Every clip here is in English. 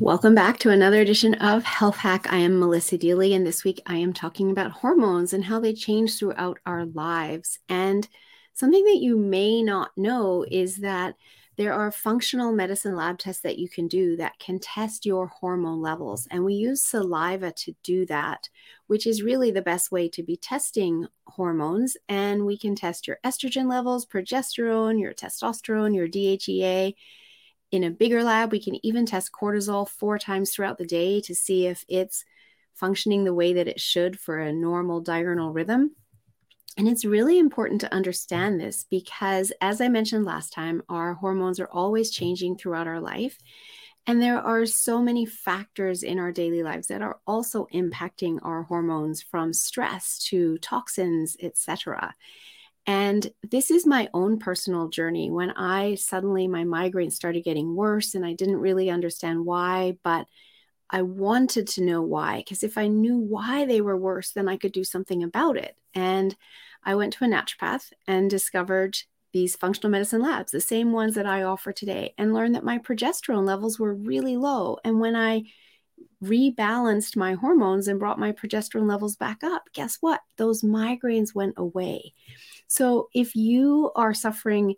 Welcome back to another edition of Health Hack. I am Melissa Deely, and this week I am talking about hormones and how they change throughout our lives. And something that you may not know is that there are functional medicine lab tests that you can do that can test your hormone levels. And we use saliva to do that, which is really the best way to be testing hormones. And we can test your estrogen levels, progesterone, your testosterone, your DHEA in a bigger lab, we can even test cortisol four times throughout the day to see if it's functioning the way that it should for a normal diurnal rhythm. And it's really important to understand this because, as I mentioned last time, our hormones are always changing throughout our life. And there are so many factors in our daily lives that are also impacting our hormones from stress to toxins, etc. And this is my own personal journey. When I suddenly, my migraines started getting worse and I didn't really understand why, but I wanted to know why. Because if I knew why they were worse, then I could do something about it. And I went to a naturopath and discovered these functional medicine labs, the same ones that I offer today, and learned that my progesterone levels were really low. And when I rebalanced my hormones and brought my progesterone levels back up, guess what? Those migraines went away. So if you are suffering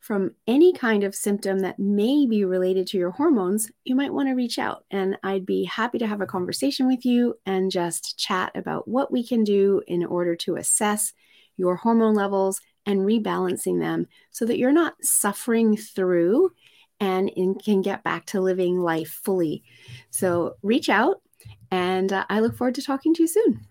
from any kind of symptom that may be related to your hormones, you might want to reach out. And I'd be happy to have a conversation with you and just chat about what we can do in order to assess your hormone levels and rebalancing them so that you're not suffering through and in, can get back to living life fully. So reach out, and uh, I look forward to talking to you soon.